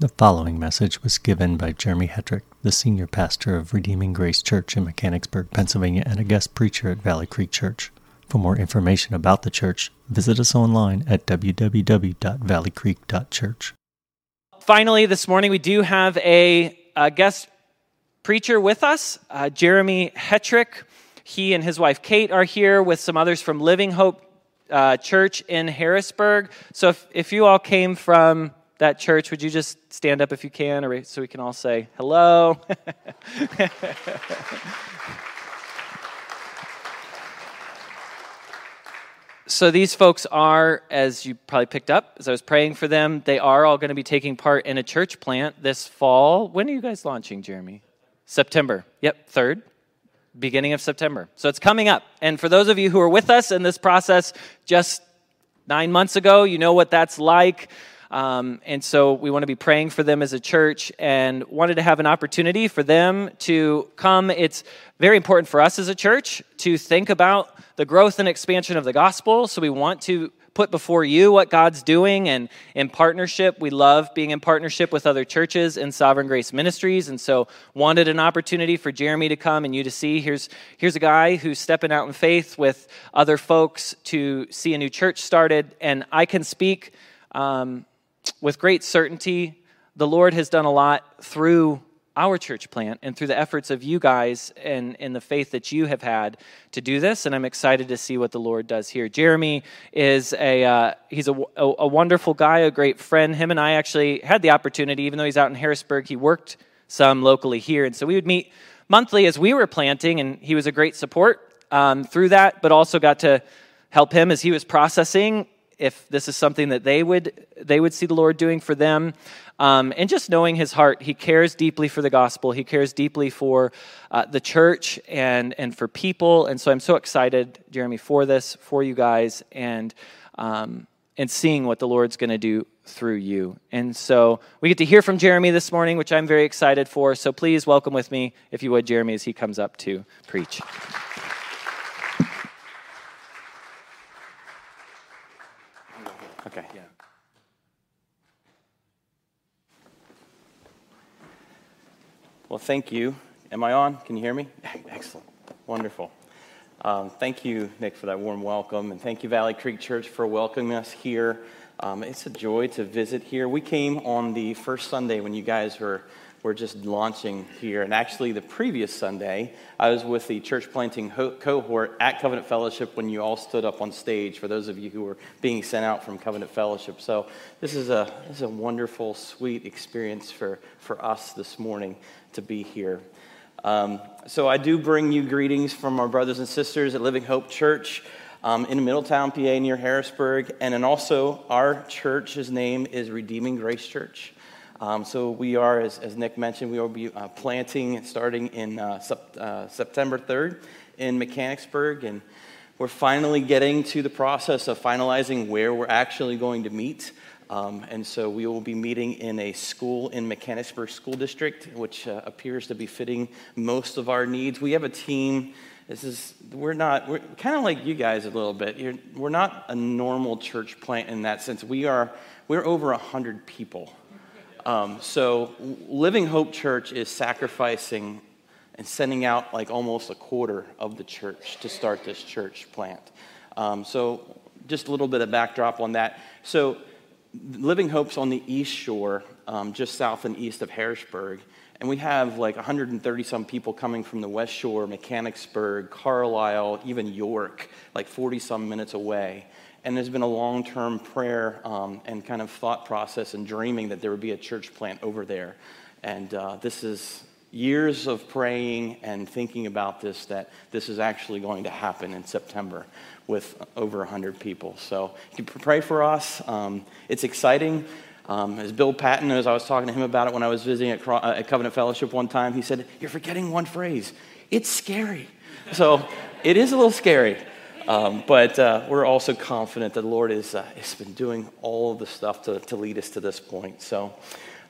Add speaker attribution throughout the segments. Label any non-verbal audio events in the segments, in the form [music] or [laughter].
Speaker 1: The following message was given by Jeremy Hetrick, the senior pastor of Redeeming Grace Church in Mechanicsburg, Pennsylvania, and a guest preacher at Valley Creek Church. For more information about the church, visit us online at www.valleycreek.church.
Speaker 2: Finally, this morning we do have a, a guest preacher with us, uh, Jeremy Hetrick. He and his wife Kate are here with some others from Living Hope uh, Church in Harrisburg. So if, if you all came from that church, would you just stand up if you can, or so we can all say hello? [laughs] so these folks are, as you probably picked up, as I was praying for them, they are all going to be taking part in a church plant this fall. When are you guys launching, Jeremy? September. Yep, third beginning of September. So it's coming up. And for those of you who are with us in this process just nine months ago, you know what that's like. Um, and so we want to be praying for them as a church and wanted to have an opportunity for them to come. It's very important for us as a church to think about the growth and expansion of the gospel. So we want to put before you what God's doing and in partnership. We love being in partnership with other churches and Sovereign Grace Ministries. And so wanted an opportunity for Jeremy to come and you to see here's here's a guy who's stepping out in faith with other folks to see a new church started. And I can speak um, with great certainty, the Lord has done a lot through our church plant and through the efforts of you guys and, and the faith that you have had to do this and i'm excited to see what the lord does here. Jeremy is a uh, he's a, a, a, wonderful guy a great friend. Him and i actually had the opportunity even though he's out in harrisburg he worked some locally here. And so we would meet monthly as we were planting and he was a great support um, through that but also got to help him as he was processing if this is something that they would they would see the Lord doing for them. Um, and just knowing his heart, he cares deeply for the gospel. He cares deeply for uh, the church and and for people. And so I'm so excited, Jeremy, for this, for you guys, and um, and seeing what the Lord's going to do through you. And so we get to hear from Jeremy this morning, which I'm very excited for. So please welcome with me, if you would, Jeremy, as he comes up to preach.
Speaker 3: Okay. Yeah. Well, thank you. Am I on? Can you hear me? [laughs] Excellent. Wonderful. Um, thank you, Nick, for that warm welcome. And thank you, Valley Creek Church, for welcoming us here. Um, it's a joy to visit here. We came on the first Sunday when you guys were we're just launching here. And actually, the previous Sunday, I was with the church planting ho- cohort at Covenant Fellowship when you all stood up on stage, for those of you who were being sent out from Covenant Fellowship. So, this is a, this is a wonderful, sweet experience for, for us this morning to be here. Um, so, I do bring you greetings from our brothers and sisters at Living Hope Church. Um, in Middletown, PA, near Harrisburg, and then also our church's name is Redeeming Grace Church. Um, so we are, as, as, Nick mentioned, we will be uh, planting starting in uh, uh, September 3rd in Mechanicsburg, and we're finally getting to the process of finalizing where we're actually going to meet. Um, and so we will be meeting in a school in Mechanicsburg School District, which uh, appears to be fitting most of our needs. We have a team. This is we're not we're kind of like you guys a little bit. You're, we're not a normal church plant in that sense. We are we're over hundred people. Um, so, Living Hope Church is sacrificing and sending out like almost a quarter of the church to start this church plant. Um, so, just a little bit of backdrop on that. So, Living Hope's on the east shore, um, just south and east of Harrisburg. And we have like 130 some people coming from the West Shore, Mechanicsburg, Carlisle, even York, like 40 some minutes away. And there's been a long term prayer um, and kind of thought process and dreaming that there would be a church plant over there. And uh, this is years of praying and thinking about this that this is actually going to happen in September with over 100 people. So you pray for us. Um, it's exciting. Um, as Bill Patton, as I was talking to him about it when I was visiting at, uh, at Covenant Fellowship one time, he said, You're forgetting one phrase. It's scary. So it is a little scary. Um, but uh, we're also confident that the Lord is, uh, has been doing all of the stuff to, to lead us to this point. So,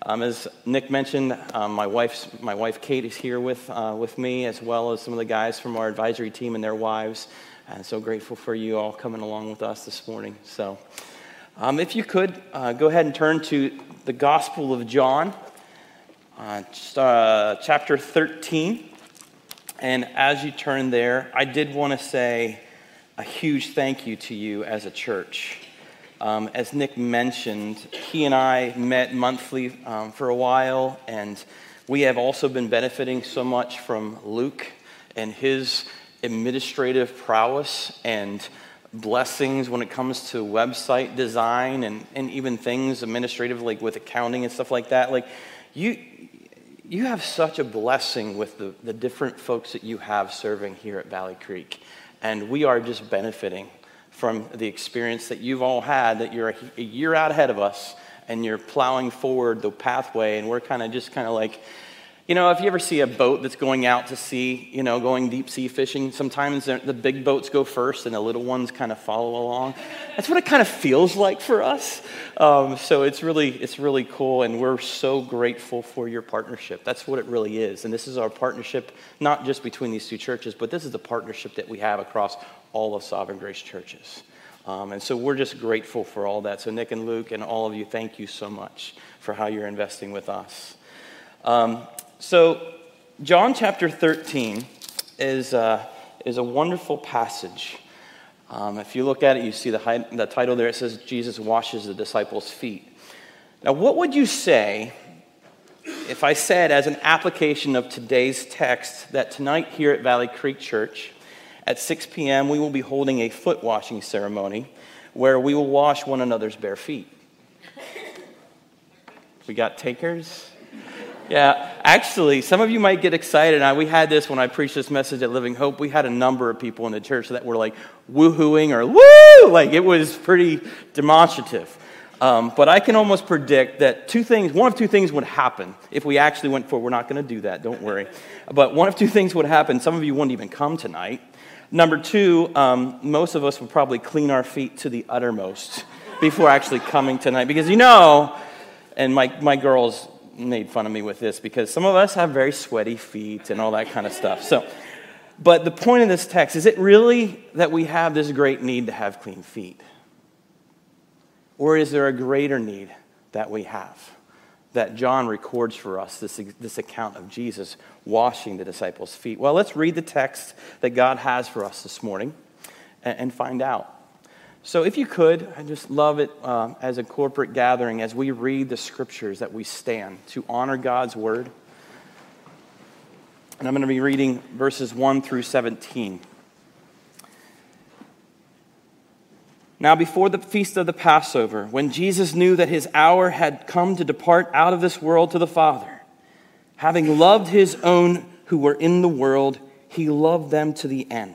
Speaker 3: um, as Nick mentioned, um, my, wife's, my wife Kate is here with, uh, with me, as well as some of the guys from our advisory team and their wives. And so grateful for you all coming along with us this morning. So, Um, if you could, uh, go ahead and turn to the Gospel of John, uh, uh, chapter 13. And as you turn there, I did want to say a huge thank you to you as a church. Um, as Nick mentioned, he and I met monthly um, for a while, and we have also been benefiting so much from Luke and his administrative prowess and blessings when it comes to website design and, and even things administrative like with accounting and stuff like that like you you have such a blessing with the, the different folks that you have serving here at valley creek and we are just benefiting from the experience that you've all had that you're a, a year out ahead of us and you're plowing forward the pathway and we're kind of just kind of like you know, if you ever see a boat that's going out to sea, you know, going deep sea fishing, sometimes the big boats go first and the little ones kind of follow along. That's what it kind of feels like for us. Um, so it's really, it's really cool, and we're so grateful for your partnership. That's what it really is. And this is our partnership, not just between these two churches, but this is the partnership that we have across all of Sovereign Grace churches. Um, and so we're just grateful for all that. So, Nick and Luke and all of you, thank you so much for how you're investing with us. Um, so, John chapter 13 is, uh, is a wonderful passage. Um, if you look at it, you see the, the title there. It says, Jesus washes the disciples' feet. Now, what would you say if I said, as an application of today's text, that tonight here at Valley Creek Church at 6 p.m., we will be holding a foot washing ceremony where we will wash one another's bare feet? We got takers? Yeah, actually, some of you might get excited. we had this when I preached this message at Living Hope. We had a number of people in the church that were like woohooing or woo! Like it was pretty demonstrative. Um, but I can almost predict that two things, one of two things would happen if we actually went forward. We're not going to do that, don't worry. But one of two things would happen. Some of you wouldn't even come tonight. Number two, um, most of us would probably clean our feet to the uttermost before actually coming tonight. Because you know, and my, my girls made fun of me with this because some of us have very sweaty feet and all that kind of stuff. So, but the point of this text is it really that we have this great need to have clean feet? Or is there a greater need that we have? That John records for us this, this account of Jesus washing the disciples' feet. Well, let's read the text that God has for us this morning and, and find out. So, if you could, I just love it uh, as a corporate gathering as we read the scriptures that we stand to honor God's word. And I'm going to be reading verses 1 through 17. Now, before the feast of the Passover, when Jesus knew that his hour had come to depart out of this world to the Father, having loved his own who were in the world, he loved them to the end.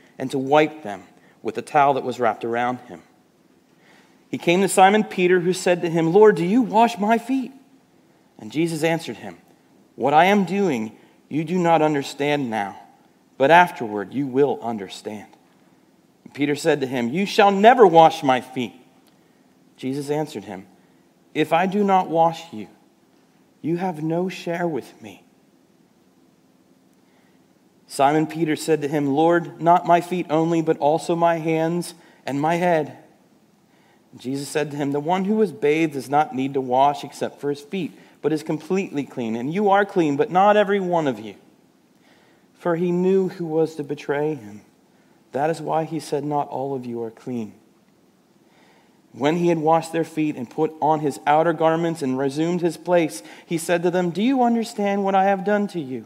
Speaker 3: and to wipe them with the towel that was wrapped around him. He came to Simon Peter, who said to him, Lord, do you wash my feet? And Jesus answered him, What I am doing, you do not understand now, but afterward you will understand. And Peter said to him, You shall never wash my feet. Jesus answered him, If I do not wash you, you have no share with me. Simon Peter said to him, Lord, not my feet only, but also my hands and my head. Jesus said to him, The one who is bathed does not need to wash except for his feet, but is completely clean. And you are clean, but not every one of you. For he knew who was to betray him. That is why he said, Not all of you are clean. When he had washed their feet and put on his outer garments and resumed his place, he said to them, Do you understand what I have done to you?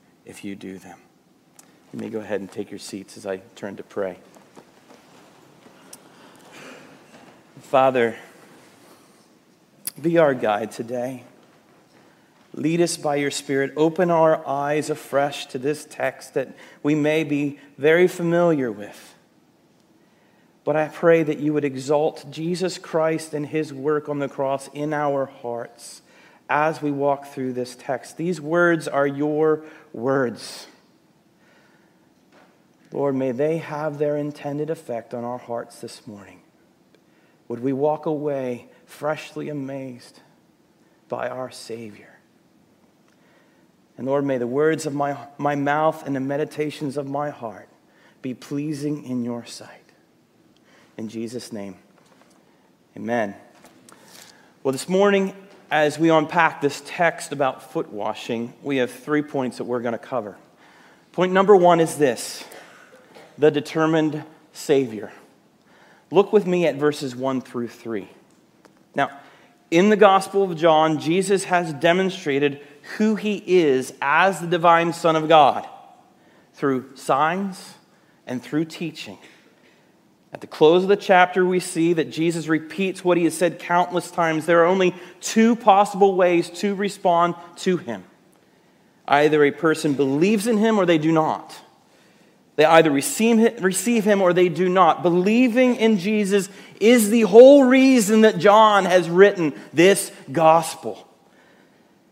Speaker 3: if you do them. You may go ahead and take your seats as I turn to pray. Father, be our guide today. Lead us by your Spirit. Open our eyes afresh to this text that we may be very familiar with. But I pray that you would exalt Jesus Christ and his work on the cross in our hearts as we walk through this text. These words are your words. Lord, may they have their intended effect on our hearts this morning. Would we walk away freshly amazed by our Savior? And Lord, may the words of my, my mouth and the meditations of my heart be pleasing in your sight. In Jesus' name, amen. Well, this morning, as we unpack this text about foot washing, we have three points that we're going to cover. Point number one is this the determined Savior. Look with me at verses 1 through 3. Now, in the Gospel of John, Jesus has demonstrated who he is as the divine Son of God through signs and through teaching. At the close of the chapter, we see that Jesus repeats what he has said countless times. There are only two possible ways to respond to him either a person believes in him or they do not. They either receive him or they do not. Believing in Jesus is the whole reason that John has written this gospel.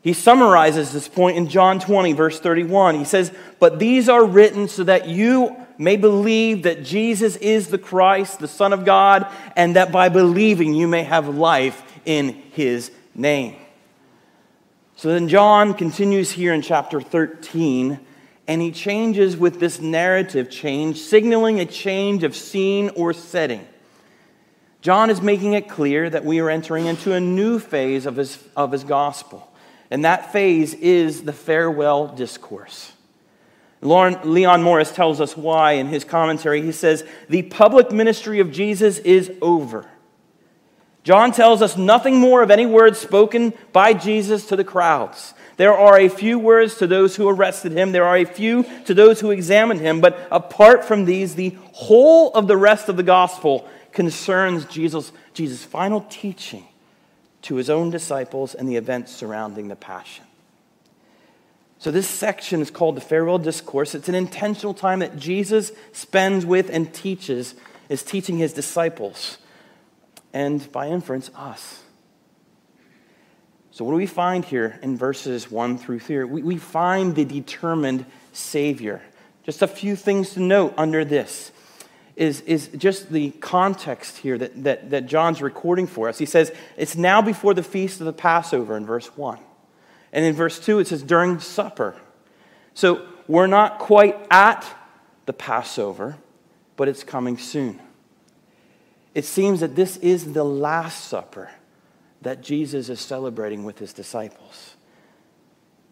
Speaker 3: He summarizes this point in John 20, verse 31. He says, But these are written so that you may believe that Jesus is the Christ, the Son of God, and that by believing you may have life in his name. So then John continues here in chapter 13, and he changes with this narrative change, signaling a change of scene or setting. John is making it clear that we are entering into a new phase of his, of his gospel. And that phase is the farewell discourse. Leon Morris tells us why in his commentary. He says, The public ministry of Jesus is over. John tells us nothing more of any words spoken by Jesus to the crowds. There are a few words to those who arrested him, there are a few to those who examined him, but apart from these, the whole of the rest of the gospel concerns Jesus' Jesus' final teaching to his own disciples and the events surrounding the Passion. So, this section is called the Farewell Discourse. It's an intentional time that Jesus spends with and teaches, is teaching his disciples, and by inference, us. So, what do we find here in verses 1 through 3? We, we find the determined Savior. Just a few things to note under this is, is just the context here that, that, that John's recording for us. He says, It's now before the feast of the Passover in verse 1. And in verse 2, it says, During supper. So we're not quite at the Passover, but it's coming soon. It seems that this is the Last Supper that Jesus is celebrating with his disciples.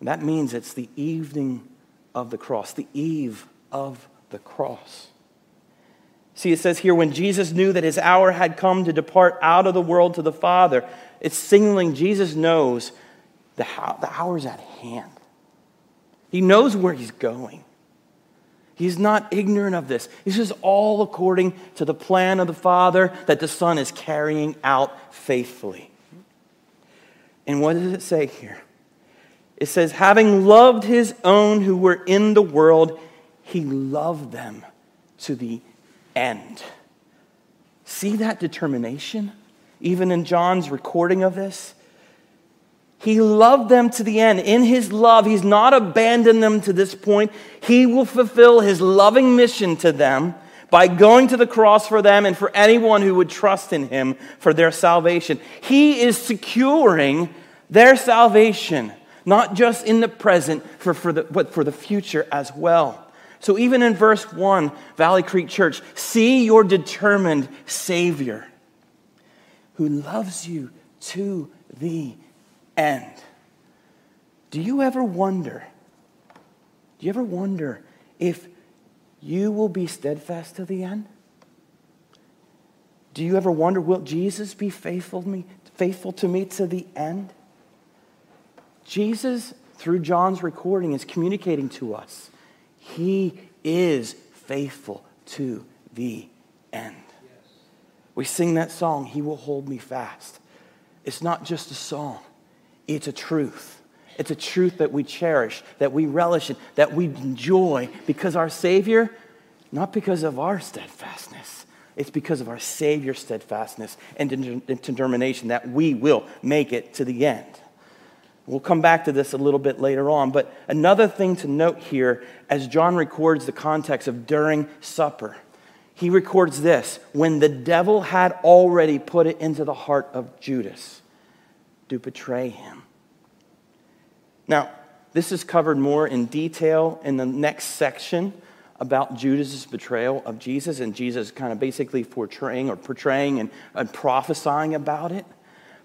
Speaker 3: That means it's the evening of the cross, the eve of the cross. See, it says here, when Jesus knew that his hour had come to depart out of the world to the Father, it's signaling Jesus knows the, the hour's at hand. He knows where he's going. He's not ignorant of this. This is all according to the plan of the Father that the Son is carrying out faithfully. And what does it say here? It says, having loved his own who were in the world, he loved them to the end. See that determination? Even in John's recording of this? He loved them to the end. In his love, he's not abandoned them to this point. He will fulfill his loving mission to them by going to the cross for them and for anyone who would trust in him for their salvation. He is securing their salvation, not just in the present, for, for the, but for the future as well. So even in verse 1, Valley Creek Church, see your determined Savior who loves you to the end. Do you ever wonder? Do you ever wonder if you will be steadfast to the end? Do you ever wonder, will Jesus be faithful to me, faithful to me to the end? Jesus, through John's recording, is communicating to us. He is faithful to the end. We sing that song, He Will Hold Me Fast. It's not just a song, it's a truth. It's a truth that we cherish, that we relish, it, that we enjoy because our Savior, not because of our steadfastness, it's because of our Savior's steadfastness and determination that we will make it to the end. We'll come back to this a little bit later on. But another thing to note here, as John records the context of during supper, he records this when the devil had already put it into the heart of Judas to betray him. Now, this is covered more in detail in the next section about Judas' betrayal of Jesus and Jesus kind of basically portraying or portraying and, and prophesying about it.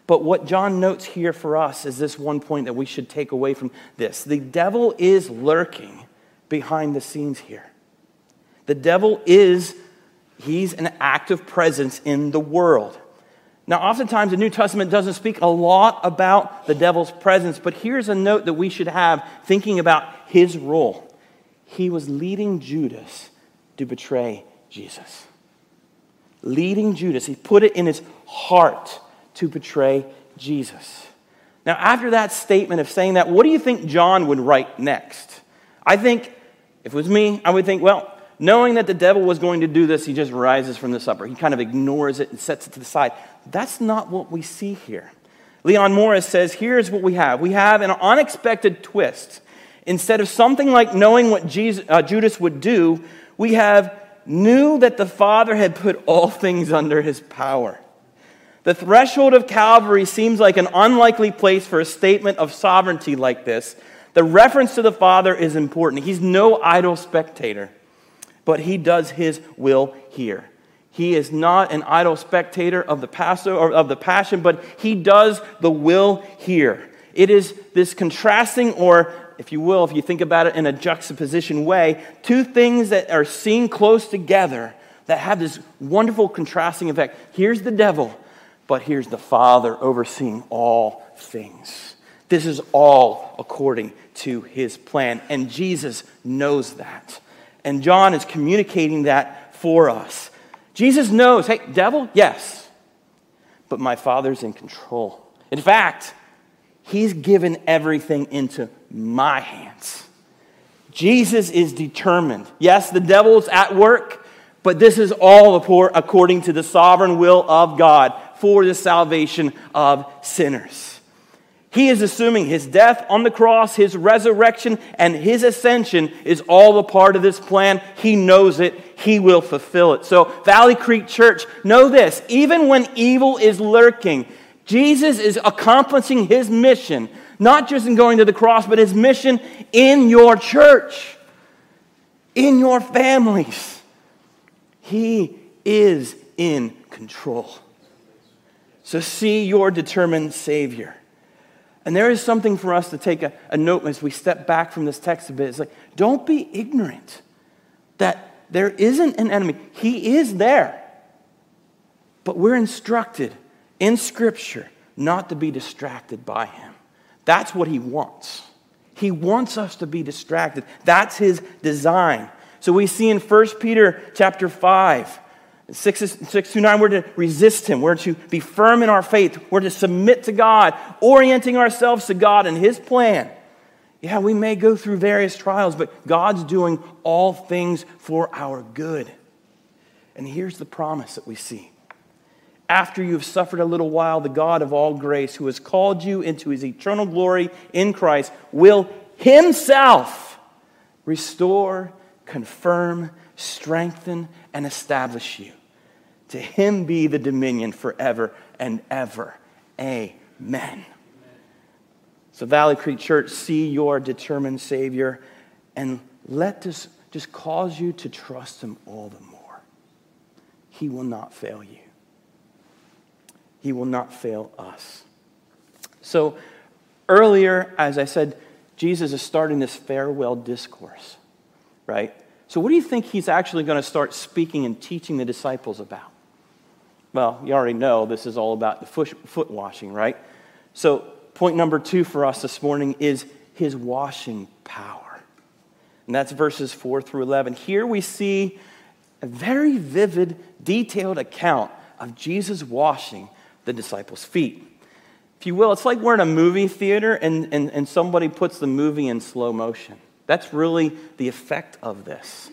Speaker 3: But what John notes here for us is this one point that we should take away from this. The devil is lurking behind the scenes here. The devil is, he's an active presence in the world. Now, oftentimes the New Testament doesn't speak a lot about the devil's presence, but here's a note that we should have thinking about his role. He was leading Judas to betray Jesus. Leading Judas, he put it in his heart to betray Jesus. Now, after that statement of saying that, what do you think John would write next? I think, if it was me, I would think, well, knowing that the devil was going to do this, he just rises from the supper. He kind of ignores it and sets it to the side. That's not what we see here. Leon Morris says, here's what we have we have an unexpected twist. Instead of something like knowing what Jesus, uh, Judas would do, we have knew that the Father had put all things under his power. The threshold of Calvary seems like an unlikely place for a statement of sovereignty like this. The reference to the Father is important. He's no idle spectator, but he does his will here. He is not an idle spectator of the Passover of the Passion, but he does the will here. It is this contrasting, or if you will, if you think about it in a juxtaposition way, two things that are seen close together that have this wonderful contrasting effect. Here's the devil, but here's the Father overseeing all things. This is all according to his plan. And Jesus knows that. And John is communicating that for us. Jesus knows hey, devil, yes, but my Father's in control. In fact, he's given everything into my hands. Jesus is determined. Yes, the devil's at work, but this is all according to the sovereign will of God for the salvation of sinners. He is assuming his death on the cross, his resurrection, and his ascension is all a part of this plan. He knows it. He will fulfill it. So, Valley Creek Church, know this even when evil is lurking, Jesus is accomplishing his mission, not just in going to the cross, but his mission in your church, in your families. He is in control. So see your determined Savior. And there is something for us to take a, a, note as we step back from this text a bit. It's like, don't be ignorant that there isn't an enemy. He is there. But we're instructed in Scripture not to be distracted by him. That's what he wants. He wants us to be distracted. That's his design. So we see in 1 Peter chapter 5 Six, six to nine, we're to resist him. We're to be firm in our faith. We're to submit to God, orienting ourselves to God and his plan. Yeah, we may go through various trials, but God's doing all things for our good. And here's the promise that we see. After you have suffered a little while, the God of all grace, who has called you into his eternal glory in Christ, will himself restore, confirm, strengthen, and establish you. To him be the dominion forever and ever. Amen. So, Valley Creek Church, see your determined Savior and let this just cause you to trust Him all the more. He will not fail you, He will not fail us. So, earlier, as I said, Jesus is starting this farewell discourse, right? So, what do you think He's actually going to start speaking and teaching the disciples about? Well, you already know this is all about the foot washing, right? So, point number two for us this morning is his washing power. And that's verses 4 through 11. Here we see a very vivid, detailed account of Jesus washing the disciples' feet. If you will, it's like we're in a movie theater and, and, and somebody puts the movie in slow motion. That's really the effect of this.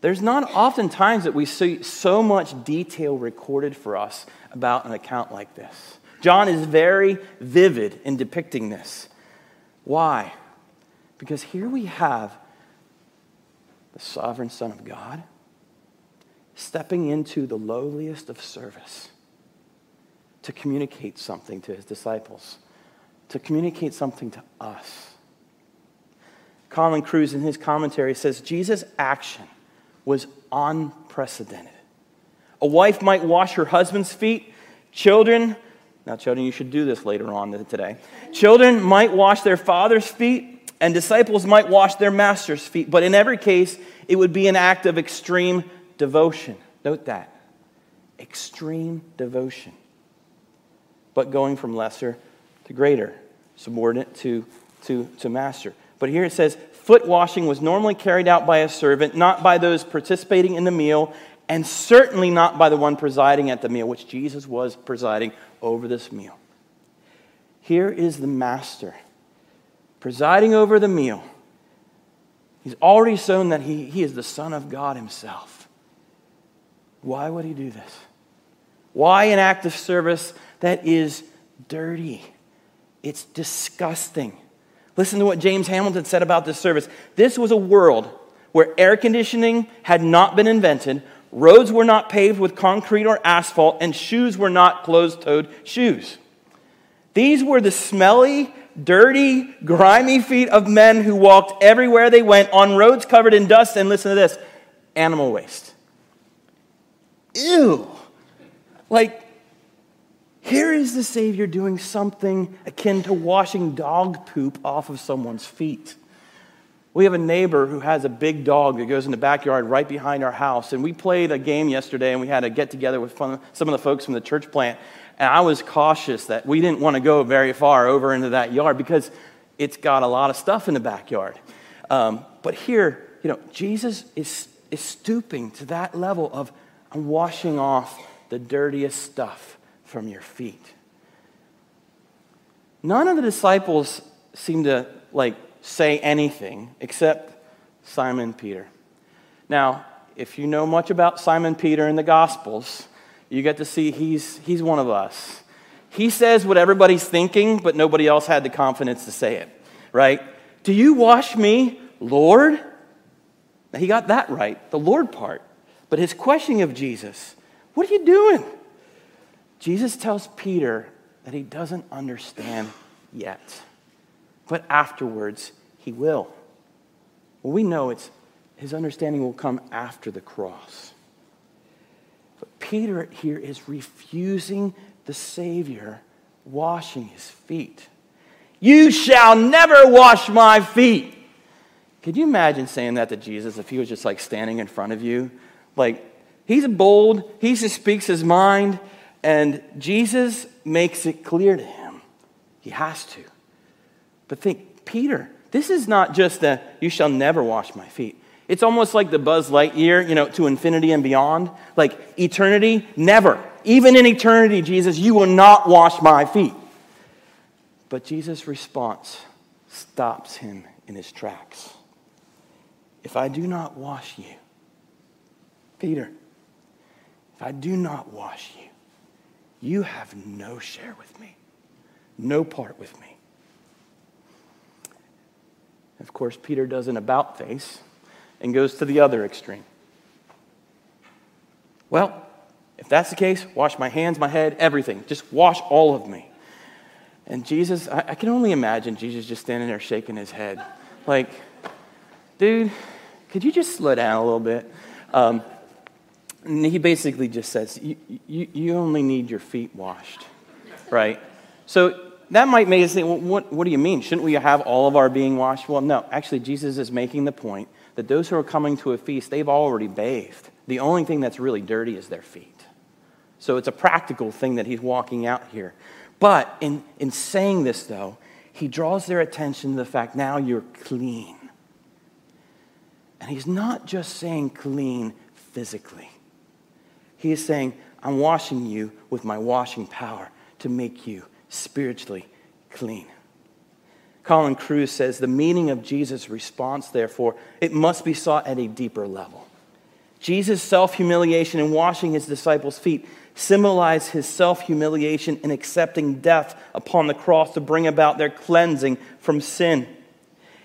Speaker 3: There's not often times that we see so much detail recorded for us about an account like this. John is very vivid in depicting this. Why? Because here we have the sovereign Son of God stepping into the lowliest of service to communicate something to his disciples, to communicate something to us. Colin Kruse, in his commentary, says Jesus' action was unprecedented. A wife might wash her husband's feet. Children, now, children, you should do this later on today. Children might wash their father's feet, and disciples might wash their master's feet. But in every case, it would be an act of extreme devotion. Note that extreme devotion. But going from lesser to greater, subordinate to, to, to master. But here it says, foot washing was normally carried out by a servant, not by those participating in the meal, and certainly not by the one presiding at the meal, which Jesus was presiding over this meal. Here is the master presiding over the meal. He's already shown that he, he is the Son of God himself. Why would he do this? Why an act of service that is dirty? It's disgusting. Listen to what James Hamilton said about this service. This was a world where air conditioning had not been invented, roads were not paved with concrete or asphalt, and shoes were not closed toed shoes. These were the smelly, dirty, grimy feet of men who walked everywhere they went on roads covered in dust and listen to this animal waste. Ew. Like, here is the Savior doing something akin to washing dog poop off of someone's feet. We have a neighbor who has a big dog that goes in the backyard right behind our house. And we played a game yesterday and we had a get together with some of the folks from the church plant. And I was cautious that we didn't want to go very far over into that yard because it's got a lot of stuff in the backyard. Um, but here, you know, Jesus is, is stooping to that level of washing off the dirtiest stuff from your feet. None of the disciples seem to like say anything except Simon Peter. Now, if you know much about Simon Peter in the Gospels, you get to see he's, he's one of us. He says what everybody's thinking, but nobody else had the confidence to say it, right? Do you wash me, Lord? Now, he got that right, the Lord part. But his questioning of Jesus, what are you doing? Jesus tells Peter that he doesn't understand yet, but afterwards he will. Well, we know it's his understanding will come after the cross. But Peter here is refusing the Savior washing his feet. You shall never wash my feet. Could you imagine saying that to Jesus if he was just like standing in front of you? Like, he's bold, he just speaks his mind. And Jesus makes it clear to him. He has to. But think, Peter, this is not just the you shall never wash my feet. It's almost like the Buzz Lightyear, you know, to infinity and beyond. Like eternity, never. Even in eternity, Jesus, you will not wash my feet. But Jesus' response stops him in his tracks. If I do not wash you, Peter, if I do not wash you, you have no share with me, no part with me. Of course, Peter does an about face and goes to the other extreme. Well, if that's the case, wash my hands, my head, everything. Just wash all of me. And Jesus, I, I can only imagine Jesus just standing there shaking his head. Like, dude, could you just slow down a little bit? Um, and he basically just says, you, you, you only need your feet washed, right? So that might make us think, well, what, what do you mean? Shouldn't we have all of our being washed? Well, no. Actually, Jesus is making the point that those who are coming to a feast, they've already bathed. The only thing that's really dirty is their feet. So it's a practical thing that he's walking out here. But in, in saying this, though, he draws their attention to the fact now you're clean. And he's not just saying clean physically, he is saying, I'm washing you with my washing power to make you spiritually clean. Colin Kruse says the meaning of Jesus' response, therefore, it must be sought at a deeper level. Jesus' self humiliation in washing his disciples' feet symbolize his self humiliation in accepting death upon the cross to bring about their cleansing from sin.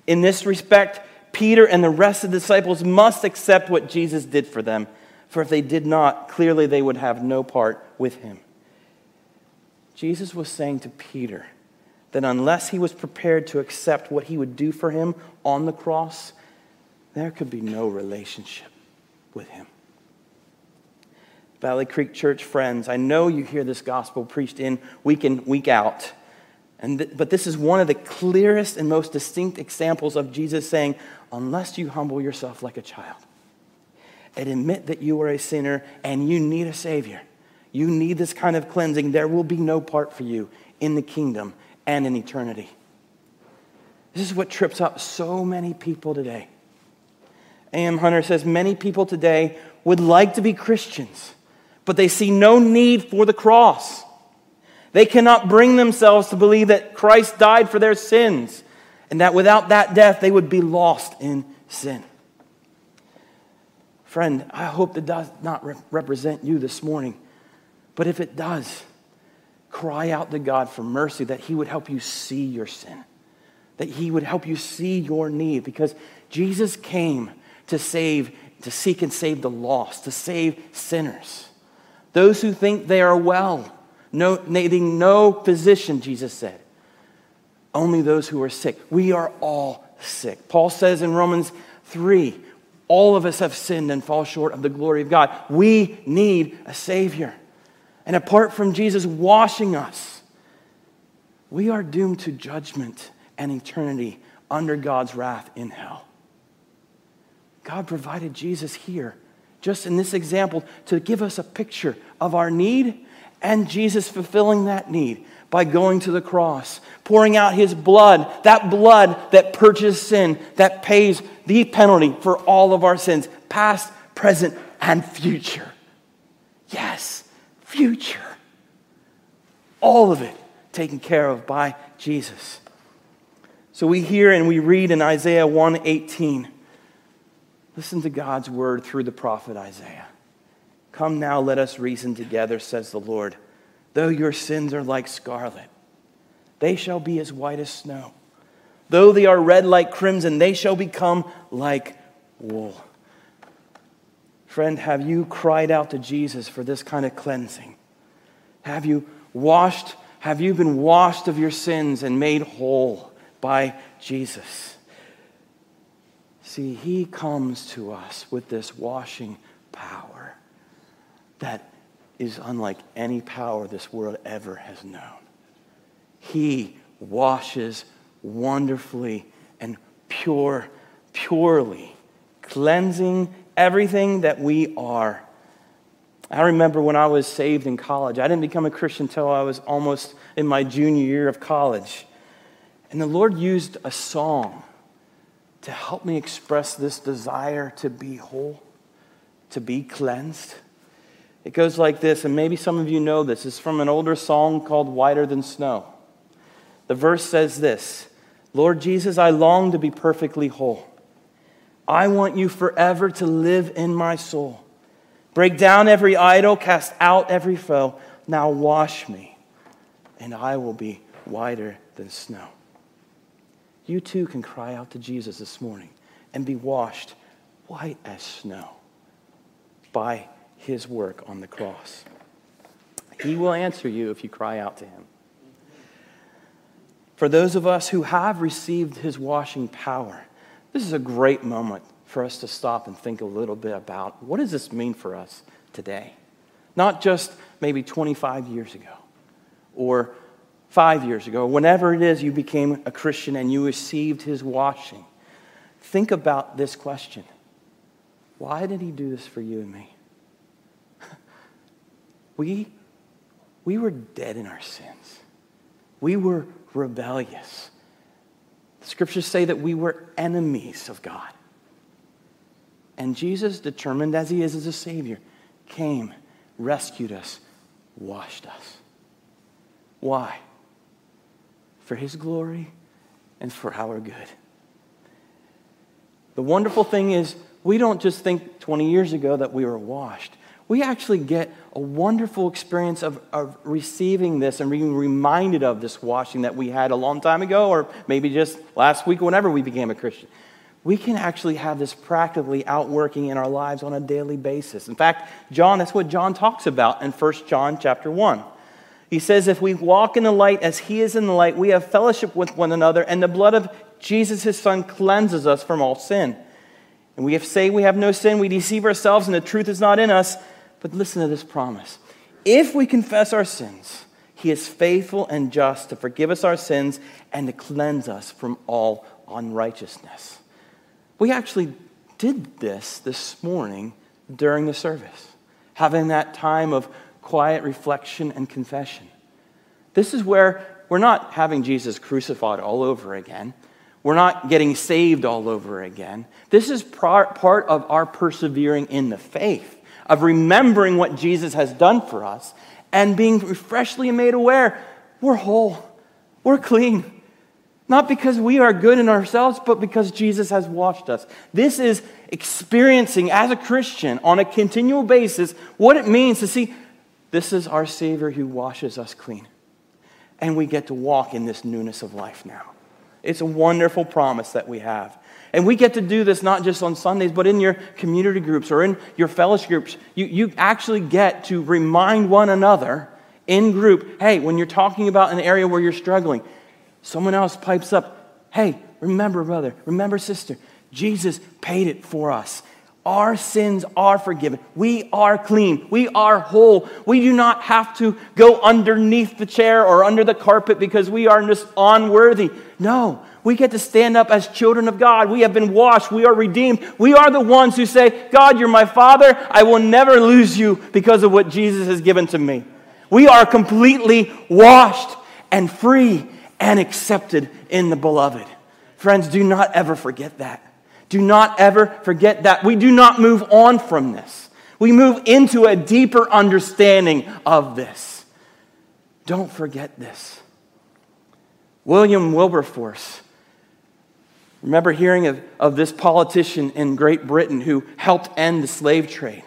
Speaker 3: In this respect, Peter and the rest of the disciples must accept what Jesus did for them, for if they did not, clearly they would have no part with him. Jesus was saying to Peter that unless he was prepared to accept what he would do for him on the cross, there could be no relationship with him. Valley Creek Church friends, I know you hear this gospel preached in week in, week out. And th- but this is one of the clearest and most distinct examples of Jesus saying, unless you humble yourself like a child and admit that you are a sinner and you need a Savior, you need this kind of cleansing, there will be no part for you in the kingdom and in eternity. This is what trips up so many people today. A.M. Hunter says many people today would like to be Christians, but they see no need for the cross. They cannot bring themselves to believe that Christ died for their sins and that without that death they would be lost in sin. Friend, I hope that does not re- represent you this morning. But if it does, cry out to God for mercy that He would help you see your sin, that He would help you see your need, because Jesus came to save, to seek and save the lost, to save sinners. Those who think they are well, no, needing no physician, Jesus said. Only those who are sick. We are all sick. Paul says in Romans 3 all of us have sinned and fall short of the glory of God. We need a Savior. And apart from Jesus washing us, we are doomed to judgment and eternity under God's wrath in hell. God provided Jesus here, just in this example, to give us a picture of our need and Jesus fulfilling that need by going to the cross, pouring out his blood, that blood that purchases sin, that pays the penalty for all of our sins, past, present, and future. Yes, future. All of it taken care of by Jesus. So we hear and we read in Isaiah 118. Listen to God's word through the prophet Isaiah. Come now, let us reason together, says the Lord. Though your sins are like scarlet, they shall be as white as snow. Though they are red like crimson, they shall become like wool. Friend, have you cried out to Jesus for this kind of cleansing? Have you washed, have you been washed of your sins and made whole by Jesus? See, he comes to us with this washing power that is unlike any power this world ever has known. He washes wonderfully and pure, purely, cleansing everything that we are. I remember when I was saved in college. I didn't become a Christian until I was almost in my junior year of college. And the Lord used a song to help me express this desire to be whole, to be cleansed. It goes like this, and maybe some of you know this. It's from an older song called Whiter Than Snow. The verse says this Lord Jesus, I long to be perfectly whole. I want you forever to live in my soul. Break down every idol, cast out every foe. Now wash me, and I will be whiter than snow. You too can cry out to Jesus this morning and be washed white as snow by his work on the cross. He will answer you if you cry out to him. For those of us who have received his washing power, this is a great moment for us to stop and think a little bit about what does this mean for us today? Not just maybe 25 years ago or five years ago, whenever it is you became a Christian and you received his washing. Think about this question Why did he do this for you and me? [laughs] We, we were dead in our sins. We were rebellious. Scriptures say that we were enemies of God. And Jesus, determined as he is as a Savior, came, rescued us, washed us. Why? For his glory and for our good. The wonderful thing is, we don't just think 20 years ago that we were washed. We actually get a wonderful experience of, of receiving this and being reminded of this washing that we had a long time ago, or maybe just last week, whenever we became a Christian. We can actually have this practically outworking in our lives on a daily basis. In fact, John, that's what John talks about in 1 John chapter 1. He says, If we walk in the light as he is in the light, we have fellowship with one another, and the blood of Jesus, his son, cleanses us from all sin. And we have say we have no sin, we deceive ourselves, and the truth is not in us. But listen to this promise. If we confess our sins, he is faithful and just to forgive us our sins and to cleanse us from all unrighteousness. We actually did this this morning during the service, having that time of quiet reflection and confession. This is where we're not having Jesus crucified all over again. We're not getting saved all over again. This is part of our persevering in the faith, of remembering what Jesus has done for us and being freshly made aware we're whole, we're clean. Not because we are good in ourselves, but because Jesus has washed us. This is experiencing as a Christian on a continual basis what it means to see this is our Savior who washes us clean. And we get to walk in this newness of life now. It's a wonderful promise that we have. And we get to do this not just on Sundays, but in your community groups or in your fellowship groups. You, you actually get to remind one another in group hey, when you're talking about an area where you're struggling, someone else pipes up, hey, remember, brother, remember, sister, Jesus paid it for us. Our sins are forgiven. We are clean. We are whole. We do not have to go underneath the chair or under the carpet because we are just unworthy. No, we get to stand up as children of God. We have been washed. We are redeemed. We are the ones who say, God, you're my Father. I will never lose you because of what Jesus has given to me. We are completely washed and free and accepted in the beloved. Friends, do not ever forget that. Do not ever forget that. We do not move on from this. We move into a deeper understanding of this. Don't forget this. William Wilberforce. Remember hearing of, of this politician in Great Britain who helped end the slave trade.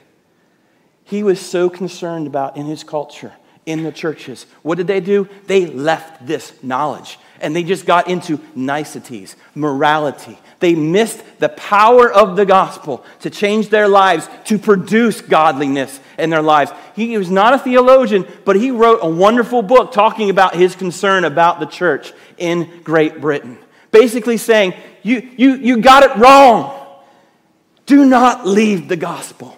Speaker 3: He was so concerned about in his culture, in the churches. What did they do? They left this knowledge and they just got into niceties, morality. They missed the power of the gospel to change their lives, to produce godliness in their lives. He was not a theologian, but he wrote a wonderful book talking about his concern about the church in Great Britain. Basically saying, you, you, you got it wrong. Do not leave the gospel.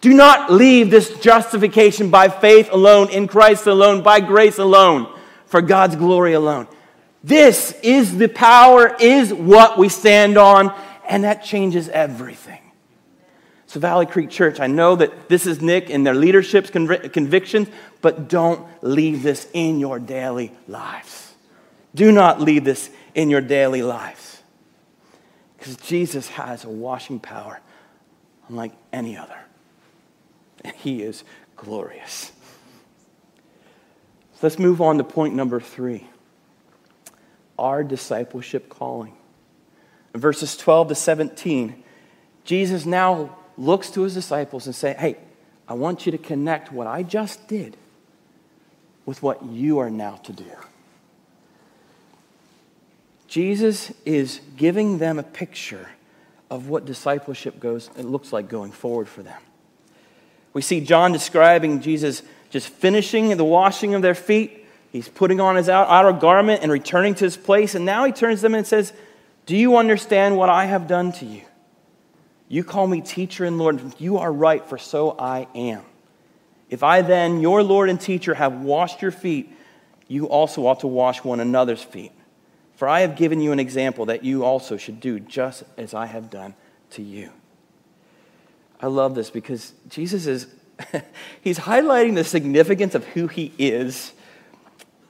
Speaker 3: Do not leave this justification by faith alone, in Christ alone, by grace alone, for God's glory alone. This is the power, is what we stand on, and that changes everything. So, Valley Creek Church, I know that this is Nick and their leadership's conv- convictions, but don't leave this in your daily lives. Do not leave this in your daily lives. Because Jesus has a washing power unlike any other. And he is glorious. So let's move on to point number three our discipleship calling. In verses 12 to 17, Jesus now looks to his disciples and say, "Hey, I want you to connect what I just did with what you are now to do." Jesus is giving them a picture of what discipleship goes it looks like going forward for them. We see John describing Jesus just finishing the washing of their feet He's putting on his outer garment and returning to his place. And now he turns to them and says, Do you understand what I have done to you? You call me teacher and Lord. You are right, for so I am. If I then, your Lord and teacher, have washed your feet, you also ought to wash one another's feet. For I have given you an example that you also should do just as I have done to you. I love this because Jesus is [laughs] he's highlighting the significance of who he is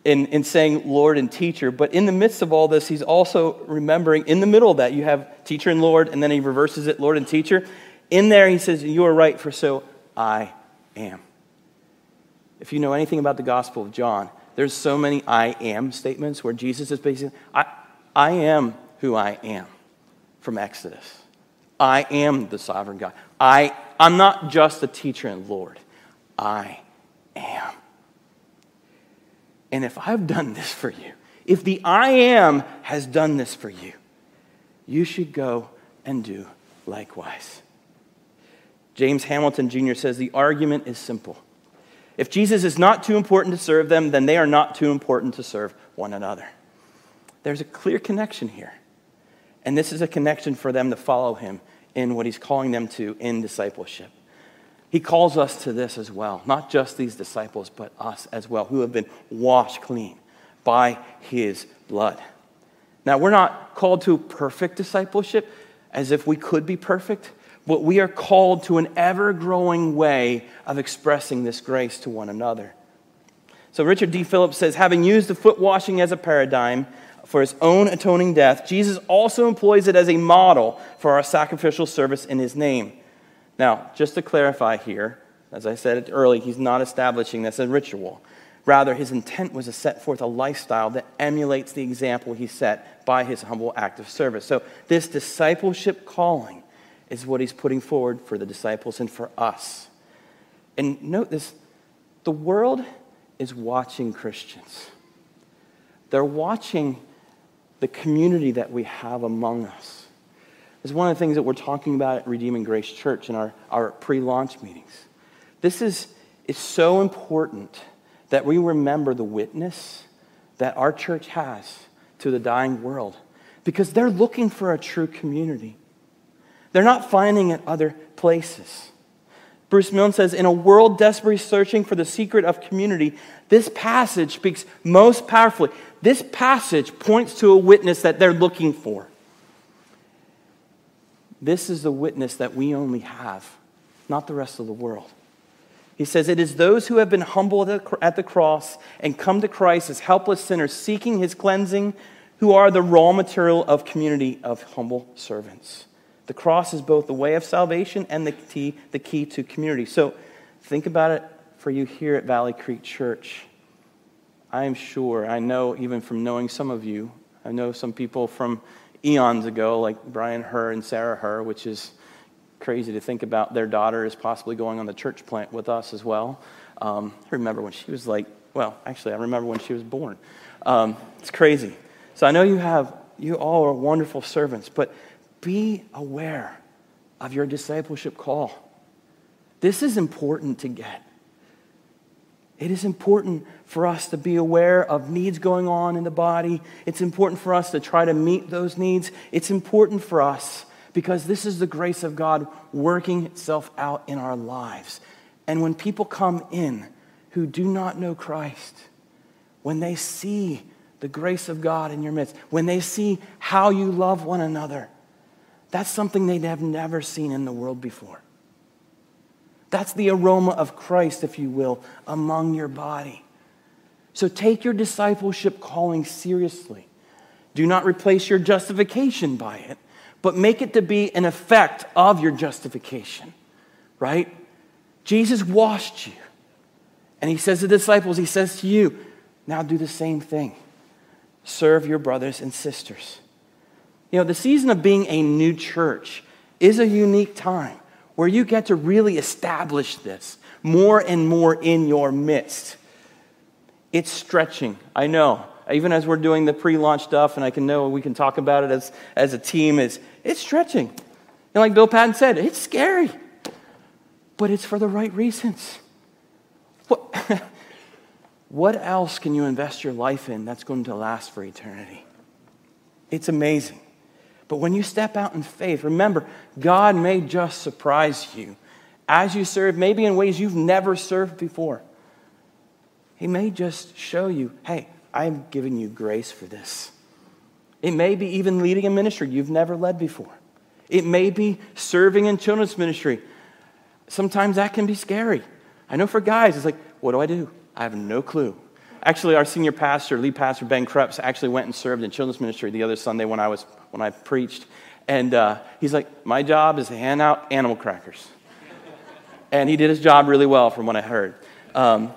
Speaker 3: in, in saying Lord and teacher. But in the midst of all this, he's also remembering in the middle of that, you have teacher and Lord, and then he reverses it, Lord and teacher. In there, he says, You are right, for so I am. If you know anything about the Gospel of John, there's so many I am statements where Jesus is basically, I, I am who I am from Exodus. I am the sovereign God. I, I'm not just a teacher and Lord. I am. And if I've done this for you, if the I am has done this for you, you should go and do likewise. James Hamilton Jr. says the argument is simple. If Jesus is not too important to serve them, then they are not too important to serve one another. There's a clear connection here. And this is a connection for them to follow him in what he's calling them to in discipleship. He calls us to this as well, not just these disciples, but us as well, who have been washed clean by his blood. Now, we're not called to perfect discipleship as if we could be perfect, but we are called to an ever growing way of expressing this grace to one another. So, Richard D. Phillips says having used the foot washing as a paradigm, for his own atoning death, Jesus also employs it as a model for our sacrificial service in his name. Now, just to clarify here, as I said early, he's not establishing this as a ritual. Rather, his intent was to set forth a lifestyle that emulates the example he set by his humble act of service. So, this discipleship calling is what he's putting forward for the disciples and for us. And note this the world is watching Christians, they're watching the community that we have among us. Is one of the things that we're talking about at Redeeming Grace Church in our, our pre launch meetings. This is it's so important that we remember the witness that our church has to the dying world because they're looking for a true community. They're not finding it other places. Bruce Milne says, In a world desperately searching for the secret of community, this passage speaks most powerfully. This passage points to a witness that they're looking for. This is the witness that we only have, not the rest of the world. He says, It is those who have been humbled at the cross and come to Christ as helpless sinners seeking his cleansing who are the raw material of community of humble servants. The cross is both the way of salvation and the key, the key to community. So think about it for you here at Valley Creek Church. I am sure, I know even from knowing some of you, I know some people from eons ago, like Brian Herr and Sarah Herr, which is crazy to think about their daughter is possibly going on the church plant with us as well. Um, I remember when she was like, well, actually, I remember when she was born. Um, it's crazy. So I know you have, you all are wonderful servants, but be aware of your discipleship call. This is important to get. It is important for us to be aware of needs going on in the body. It's important for us to try to meet those needs. It's important for us because this is the grace of God working itself out in our lives. And when people come in who do not know Christ, when they see the grace of God in your midst, when they see how you love one another, that's something they'd have never seen in the world before. That's the aroma of Christ, if you will, among your body. So take your discipleship calling seriously. Do not replace your justification by it, but make it to be an effect of your justification, right? Jesus washed you. And he says to the disciples, he says to you, now do the same thing. Serve your brothers and sisters. You know, the season of being a new church is a unique time where you get to really establish this more and more in your midst. It's stretching, I know. Even as we're doing the pre launch stuff, and I can know we can talk about it as, as a team, is it's stretching. And like Bill Patton said, it's scary, but it's for the right reasons. What, [laughs] what else can you invest your life in that's going to last for eternity? It's amazing. But when you step out in faith, remember, God may just surprise you as you serve, maybe in ways you've never served before. He may just show you, hey, I'm giving you grace for this. It may be even leading a ministry you've never led before. It may be serving in children's ministry. Sometimes that can be scary. I know for guys, it's like, what do I do? I have no clue. Actually, our senior pastor, lead pastor Ben Krebs, actually went and served in children's ministry the other Sunday when I was when I preached, and uh, he's like, my job is to hand out animal crackers, and he did his job really well, from what I heard. Um,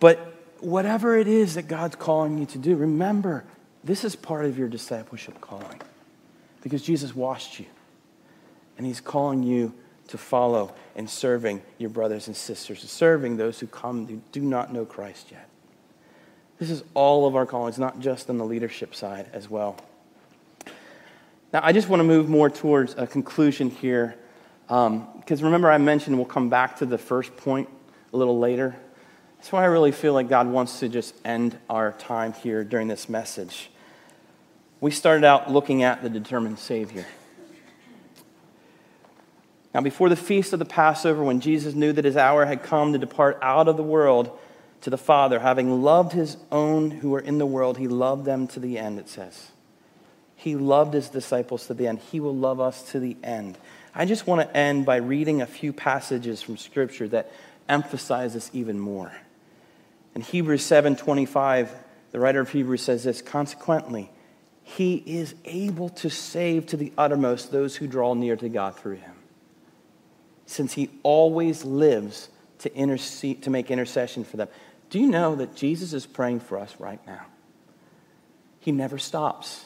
Speaker 3: but whatever it is that God's calling you to do, remember this is part of your discipleship calling, because Jesus washed you, and He's calling you to follow in serving your brothers and sisters, serving those who come who do not know Christ yet. This is all of our callings, not just on the leadership side as well. Now, I just want to move more towards a conclusion here, because um, remember, I mentioned we'll come back to the first point a little later. That's why I really feel like God wants to just end our time here during this message. We started out looking at the determined Savior. Now, before the feast of the Passover, when Jesus knew that his hour had come to depart out of the world to the Father, having loved his own who were in the world, he loved them to the end, it says. He loved his disciples to the end. He will love us to the end. I just want to end by reading a few passages from Scripture that emphasize this even more. In Hebrews 7:25, the writer of Hebrews says this, consequently, he is able to save to the uttermost those who draw near to God through him since he always lives to, intercede, to make intercession for them. Do you know that Jesus is praying for us right now? He never stops.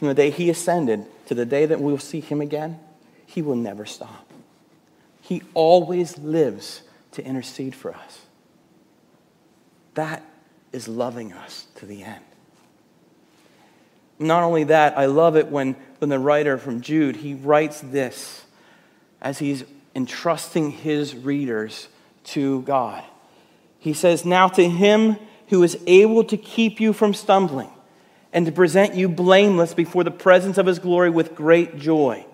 Speaker 3: From the day he ascended to the day that we'll see him again, he will never stop. He always lives to intercede for us. That is loving us to the end. Not only that, I love it when, when the writer from Jude, he writes this as he's entrusting his readers to God. He says, Now to him who is able to keep you from stumbling and to present you blameless before the presence of his glory with great joy.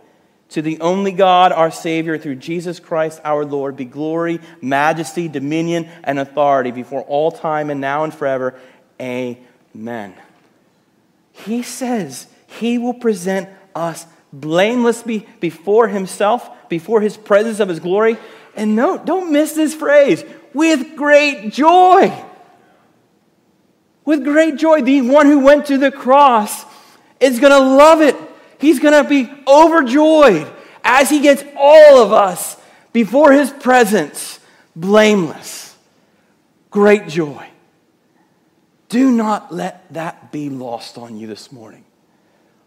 Speaker 3: To the only God, our Savior, through Jesus Christ our Lord, be glory, majesty, dominion, and authority before all time and now and forever. Amen. He says he will present us blameless before himself before his presence of his glory. And no, don't miss this phrase with great joy. With great joy. The one who went to the cross is going to love it. He's going to be overjoyed as he gets all of us before his presence blameless. Great joy. Do not let that be lost on you this morning.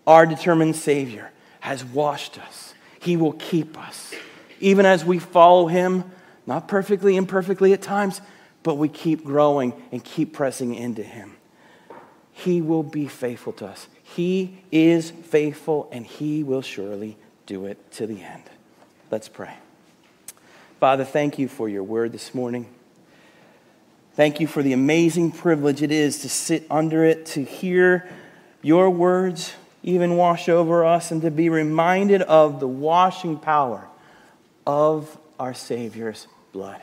Speaker 3: Our determined Savior has washed us he will keep us. Even as we follow Him, not perfectly, imperfectly at times, but we keep growing and keep pressing into Him. He will be faithful to us. He is faithful and He will surely do it to the end. Let's pray. Father, thank you for your word this morning. Thank you for the amazing privilege it is to sit under it, to hear your words even wash over us and to be reminded of the washing power of our Savior's blood.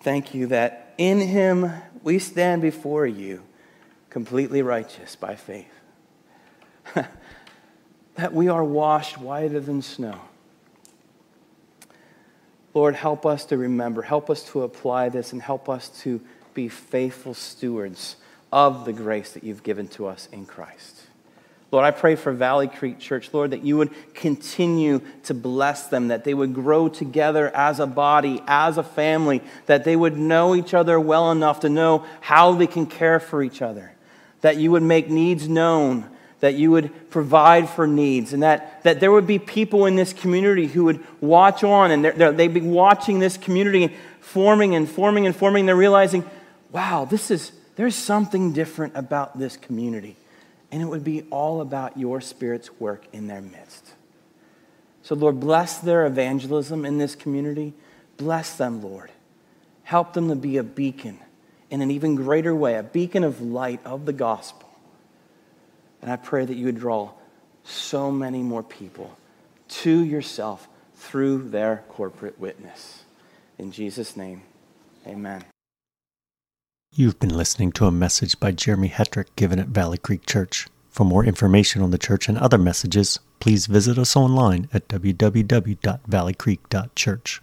Speaker 3: Thank you that in Him we stand before you completely righteous by faith. [laughs] that we are washed whiter than snow. Lord, help us to remember, help us to apply this, and help us to be faithful stewards of the grace that you've given to us in Christ. Lord, I pray for Valley Creek Church, Lord, that you would continue to bless them, that they would grow together as a body, as a family, that they would know each other well enough to know how they can care for each other, that you would make needs known, that you would provide for needs, and that, that there would be people in this community who would watch on and they're, they'd be watching this community forming and forming and forming, and they're realizing, wow, this is there's something different about this community, and it would be all about your Spirit's work in their midst. So, Lord, bless their evangelism in this community. Bless them, Lord. Help them to be a beacon in an even greater way, a beacon of light of the gospel. And I pray that you would draw so many more people to yourself through their corporate witness. In Jesus' name, amen.
Speaker 1: You've been listening to a message by Jeremy Hetrick given at Valley Creek Church. For more information on the church and other messages, please visit us online at www.valleycreek.church.